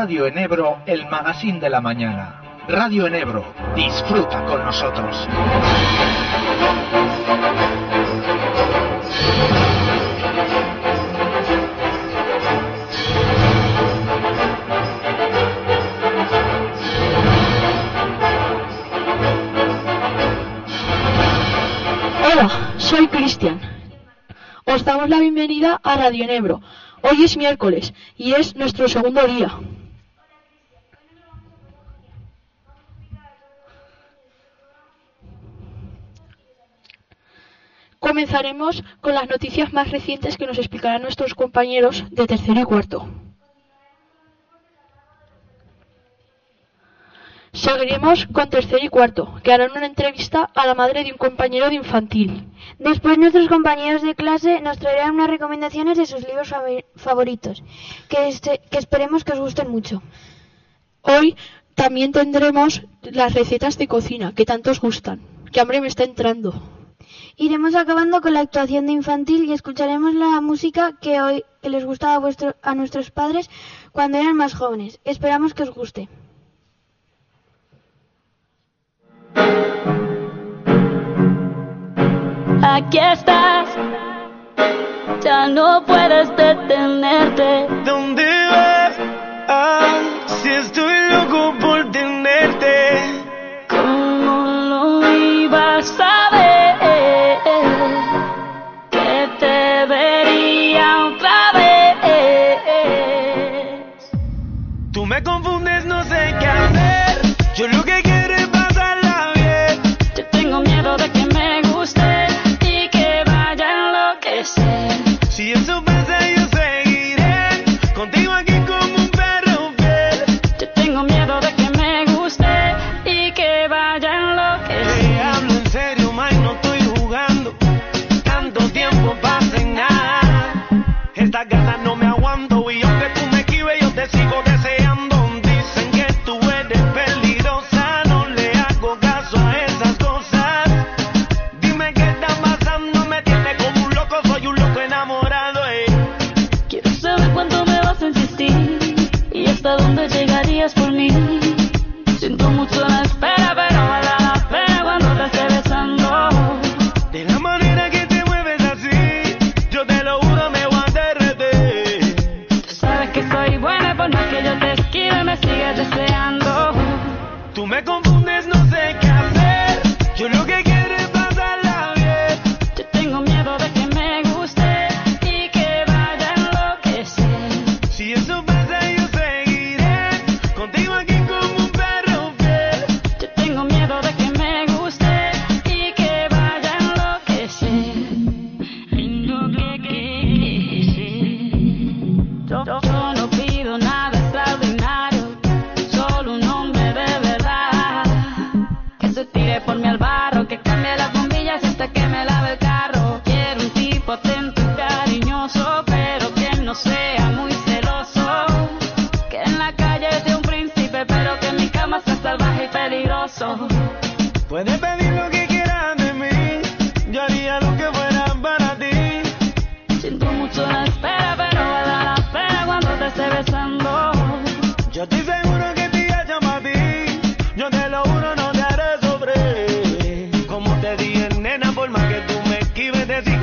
En Radio Enebro, el magazine de la mañana. Radio Enebro, disfruta con nosotros. Hola, soy Cristian. Os damos la bienvenida a Radio Enebro. Hoy es miércoles y es nuestro segundo día. Comenzaremos con las noticias más recientes que nos explicarán nuestros compañeros de tercero y cuarto. Seguiremos con tercero y cuarto, que harán una entrevista a la madre de un compañero de infantil. Después nuestros compañeros de clase nos traerán unas recomendaciones de sus libros favoritos, que, este, que esperemos que os gusten mucho. Hoy también tendremos las recetas de cocina, que tanto os gustan. Que hambre me está entrando. Iremos acabando con la actuación de infantil y escucharemos la música que hoy les gustaba a, vuestro, a nuestros padres cuando eran más jóvenes. Esperamos que os guste. Aquí estás, ya no puedes detenerte. ¿Dónde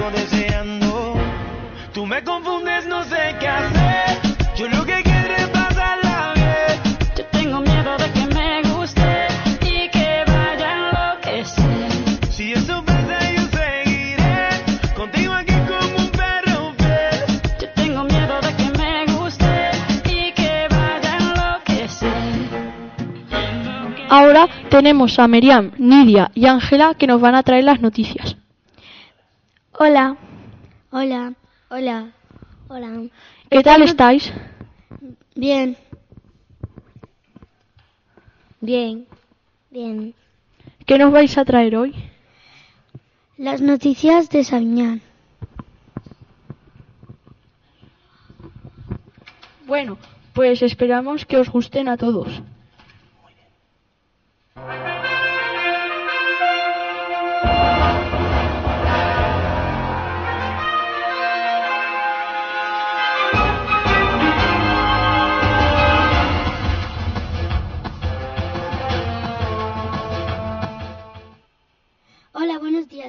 sigo deseando. Tú me confundes, no sé qué hacer. Yo lo que quiero es pasarla bien. Yo tengo miedo de que me guste y que vaya a enloquecer. Si eso pasa, yo seguiré contigo aquí como un perro fiel. Yo tengo miedo de que me guste y que vaya a enloquecer. Ahora tenemos a Miriam, Nidia y Ángela que nos van a traer las noticias. Hola. Hola. Hola. Hola. ¿Qué tal estáis? Bien. Bien. Bien. ¿Qué nos vais a traer hoy? Las noticias de Sabiñán. Bueno, pues esperamos que os gusten a todos.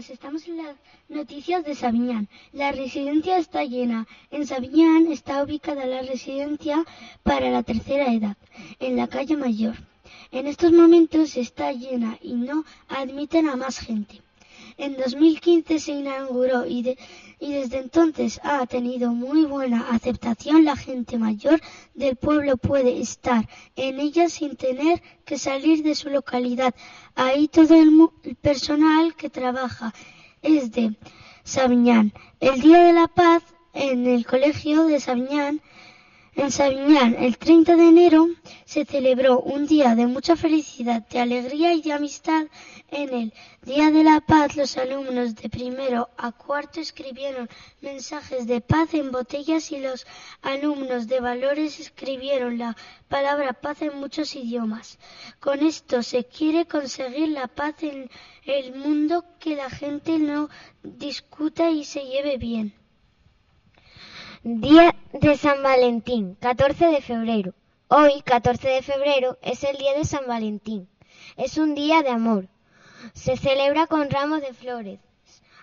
Las noticias de Sabiñán. La residencia está llena. En Sabiñán está ubicada la residencia para la tercera edad, en la calle Mayor. En estos momentos está llena y no admiten a más gente. En 2015 se inauguró y, de- y desde entonces ha tenido muy buena aceptación. La gente mayor del pueblo puede estar en ella sin tener que salir de su localidad. Ahí todo el, el personal que trabaja es de Sabiñán. El Día de la Paz en el colegio de Sabiñán en Sabiñán, el 30 de enero, se celebró un día de mucha felicidad, de alegría y de amistad. En el Día de la Paz, los alumnos de primero a cuarto escribieron mensajes de paz en botellas y los alumnos de valores escribieron la palabra paz en muchos idiomas. Con esto se quiere conseguir la paz en el mundo, que la gente no discuta y se lleve bien. Día de San Valentín, 14 de febrero. Hoy, 14 de febrero, es el día de San Valentín. Es un día de amor. Se celebra con ramos de flores,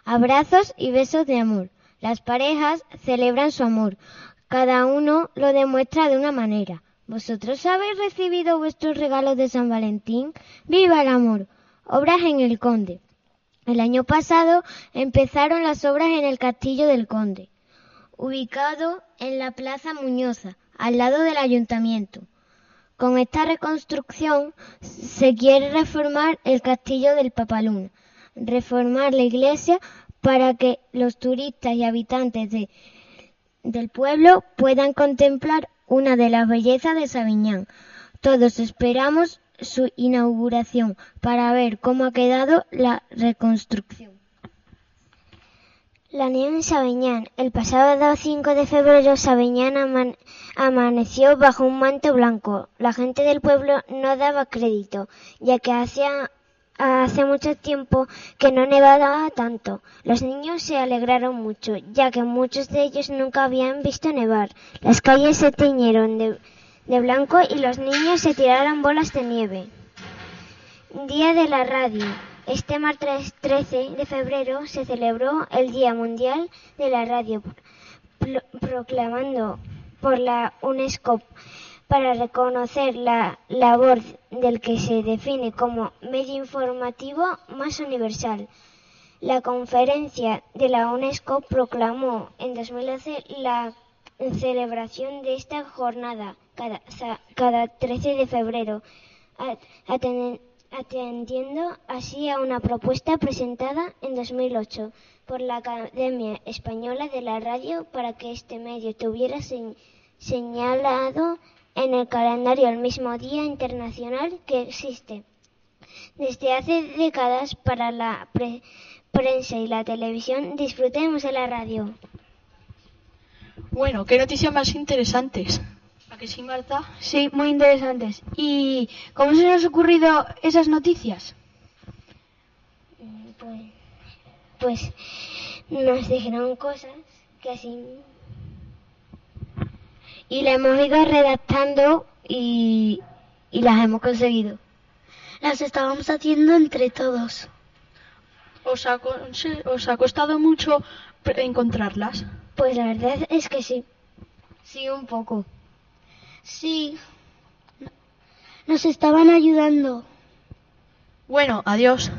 abrazos y besos de amor. Las parejas celebran su amor. Cada uno lo demuestra de una manera. ¿Vosotros habéis recibido vuestros regalos de San Valentín? ¡Viva el amor! Obras en el Conde. El año pasado empezaron las obras en el Castillo del Conde ubicado en la Plaza Muñoza, al lado del ayuntamiento. Con esta reconstrucción se quiere reformar el castillo del Papaluna, reformar la iglesia para que los turistas y habitantes de- del pueblo puedan contemplar una de las bellezas de Sabiñán. Todos esperamos su inauguración para ver cómo ha quedado la reconstrucción. La en Sabiñán. El pasado 5 de febrero Sabiñán aman- amaneció bajo un manto blanco. La gente del pueblo no daba crédito, ya que hacía hace mucho tiempo que no nevaba tanto. Los niños se alegraron mucho, ya que muchos de ellos nunca habían visto nevar. Las calles se tiñeron de, de blanco y los niños se tiraron bolas de nieve. Día de la Radio. Este martes 13 de febrero se celebró el Día Mundial de la Radio, pro- proclamando por la UNESCO para reconocer la labor del que se define como medio informativo más universal. La conferencia de la UNESCO proclamó en 2011 la celebración de esta jornada cada, cada 13 de febrero, atendiendo así a una propuesta presentada en 2008 por la Academia Española de la Radio para que este medio estuviera se- señalado en el calendario el mismo día internacional que existe. Desde hace décadas para la pre- prensa y la televisión disfrutemos de la radio. Bueno, qué noticias más interesantes. ¿A que sí, Marta? Sí, muy interesantes. ¿Y cómo se nos han ocurrido esas noticias? Pues, pues nos dijeron cosas que así Y la hemos ido redactando y, y las hemos conseguido. Las estábamos haciendo entre todos. ¿Os ha, os ha costado mucho encontrarlas? Pues la verdad es que sí. Sí, un poco. Sí. Nos estaban ayudando. Bueno, adiós.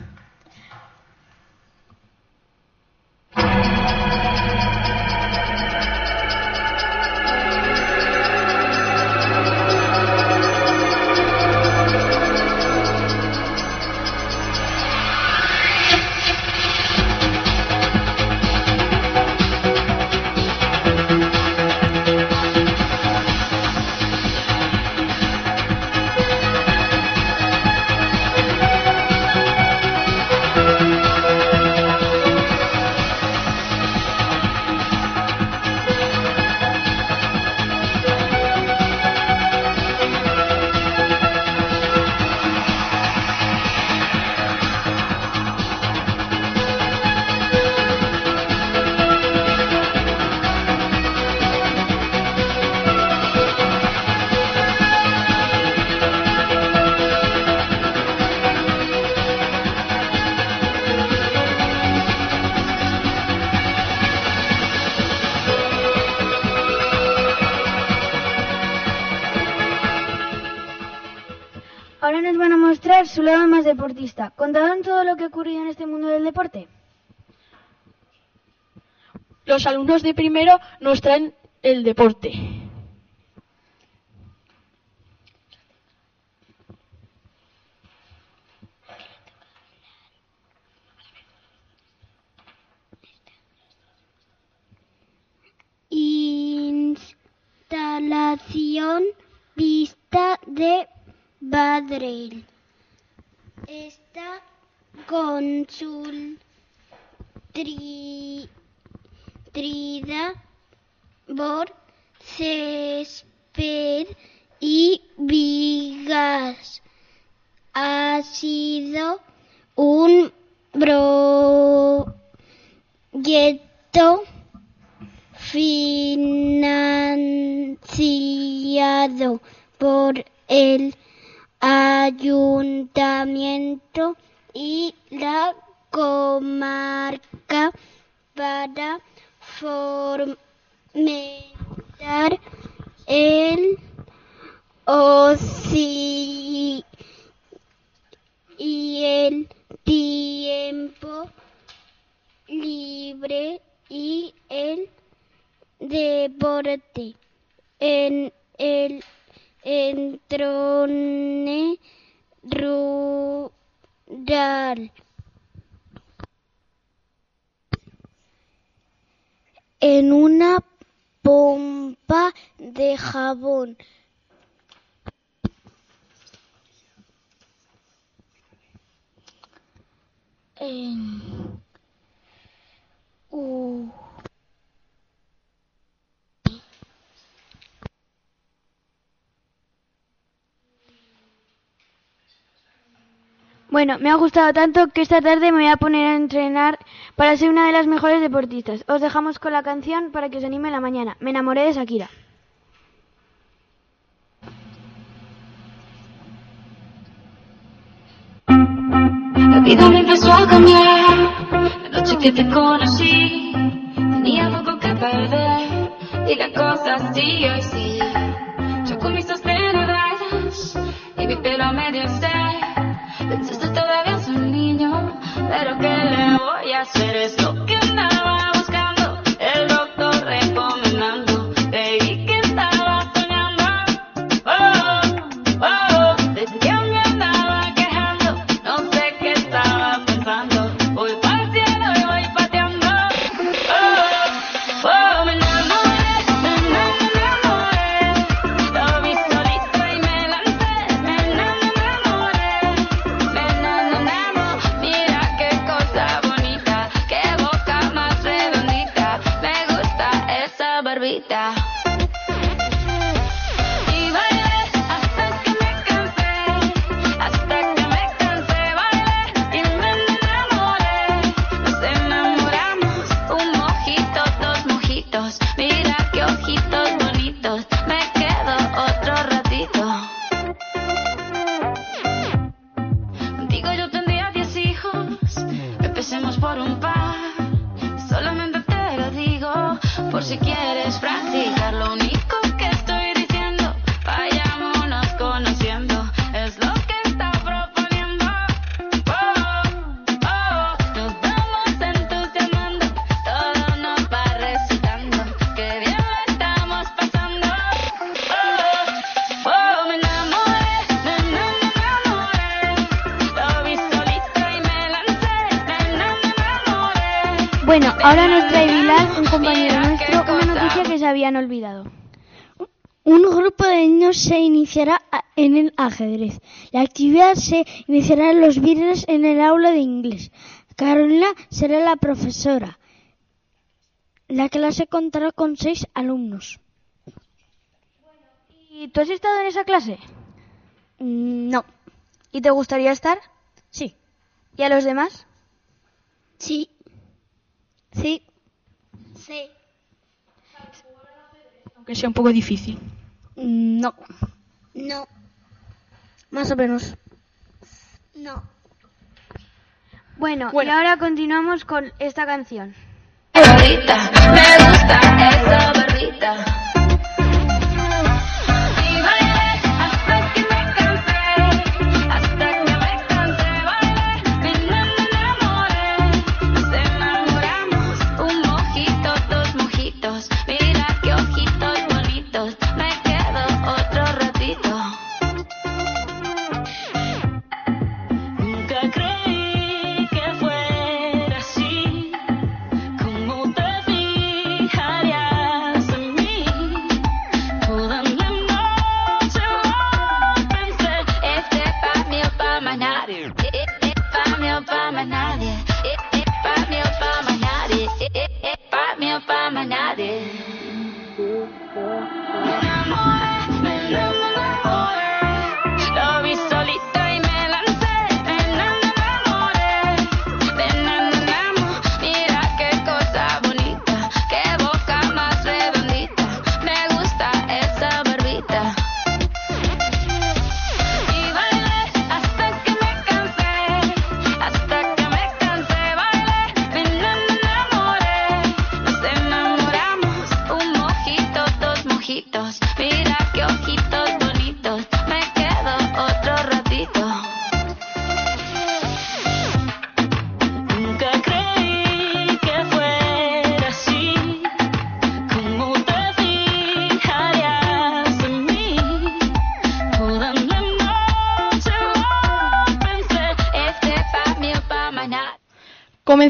Deportista. ¿Contaron todo lo que ha ocurrido en este mundo del deporte? Los alumnos de primero nos traen el deporte. Instalación Vista de Badrel. Esta construida por césped y vigas ha sido un proyecto financiado por el ayuntamiento y la comarca para fomentar el ocio y el tiempo libre y el deporte en el entrone rural. En una pompa de jabón. Bueno, me ha gustado tanto que esta tarde me voy a poner a entrenar para ser una de las mejores deportistas. Os dejamos con la canción para que os anime la mañana. Me enamoré de Shakira. La vida me empezó a cambiar. La noche que te conocí, tenía poco que perder. Y la cosa sigue así. Yo con mis sostenidas y mi pelo medio sé. Pensaste todavía soy un niño, pero ¿qué le voy a hacer? Es lo que andaba iniciará en el ajedrez. La actividad se iniciará los viernes en el aula de inglés. Carolina será la profesora. La clase contará con seis alumnos. ¿Y tú has estado en esa clase? Mm, No. ¿Y te gustaría estar? Sí. ¿Y a los demás? Sí. Sí. Sí. Aunque sea un poco difícil. Mm, No. No. Más o menos. No. Bueno, Bueno. y ahora continuamos con esta canción. Barbita, me gusta esa barbita.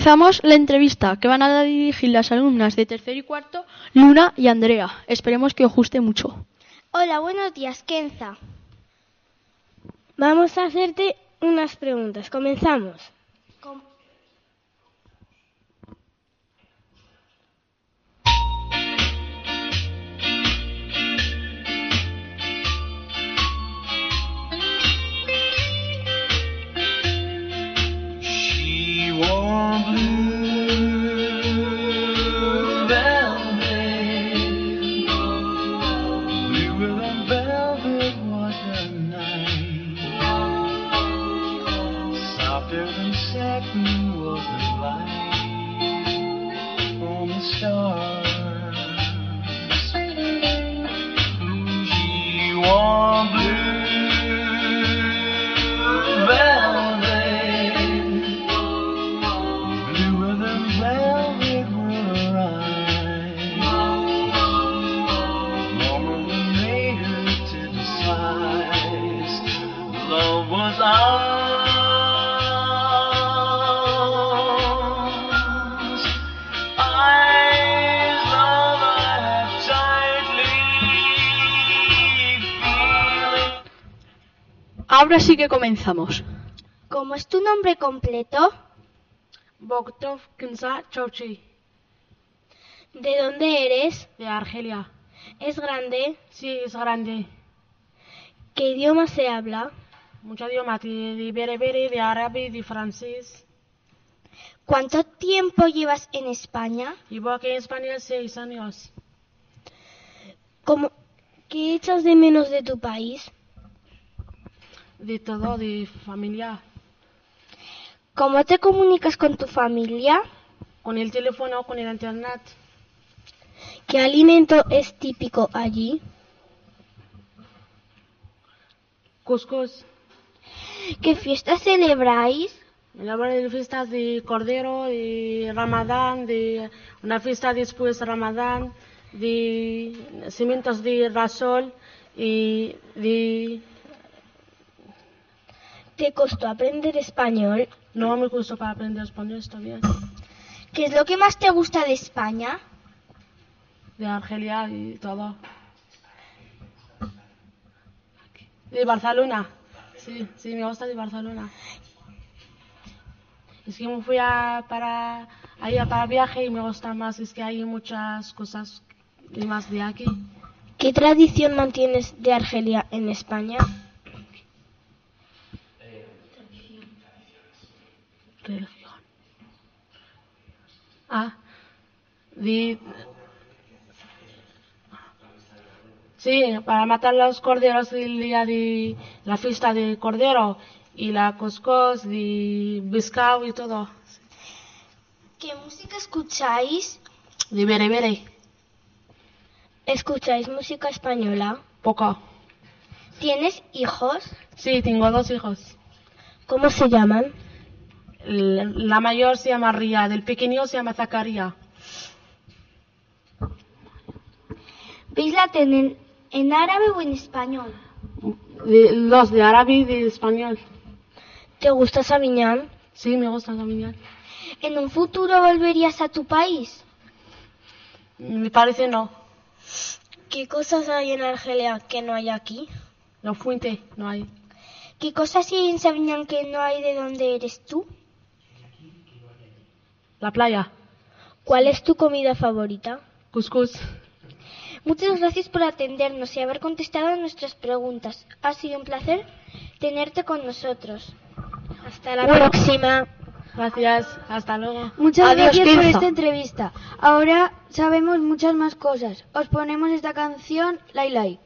Comenzamos la entrevista que van a dirigir las alumnas de tercero y cuarto, Luna y Andrea. Esperemos que os guste mucho. Hola, buenos días, Kenza. Vamos a hacerte unas preguntas. Comenzamos. Ahora sí que comenzamos. ¿Cómo es tu nombre completo? Bogdov Kinza Chauchi, ¿De dónde eres? de Argelia. ¿Es grande? Sí, es grande. ¿Qué idioma se habla? Mucho idioma de, de berebere, de árabe, de francés. ¿Cuánto tiempo llevas en España? Llevo aquí en España seis años. ¿Cómo, ¿Qué echas de menos de tu país? De todo, de familia. ¿Cómo te comunicas con tu familia? Con el teléfono, con el internet. ¿Qué alimento es típico allí? Cuscús. ¿Qué fiestas celebráis? De fiestas de Cordero, de Ramadán, de una fiesta después de Ramadán, de nacimientos de Rasol y de... ¿Te costó aprender español? No me costó para aprender español, está bien. ¿Qué es lo que más te gusta de España? De Argelia y todo. De Barcelona. Sí, sí, me gusta de Barcelona. Es que me fui a, para, allá para viaje y me gusta más. Es que hay muchas cosas más de aquí. ¿Qué tradición mantienes de Argelia en España? Religión. Ah, de... Sí, para matar los corderos el día de la fiesta de cordero y la coscos de pescado y todo. ¿Qué música escucháis? De berebere, ¿Escucháis música española? poco. ¿Tienes hijos? Sí, tengo dos hijos. ¿Cómo se llaman? La mayor se llama Ría, del pequeño se llama Zacarías. ¿Veis la tele en, en árabe o en español? De- los de árabe y de español. ¿Te gusta Sabiñán? Sí, me gusta caminar. ¿En un futuro volverías a tu país? Me parece no. ¿Qué cosas hay en Argelia que no hay aquí? La fuente no hay. ¿Qué cosas hay en Sabiñán que no hay de donde eres tú? La playa. ¿Cuál es tu comida favorita? Cuscús. Muchas gracias por atendernos y haber contestado nuestras preguntas. Ha sido un placer tenerte con nosotros. Hasta la próxima. Gracias, hasta luego. Muchas gracias por esta entrevista. Ahora sabemos muchas más cosas. Os ponemos esta canción, Lai Lai.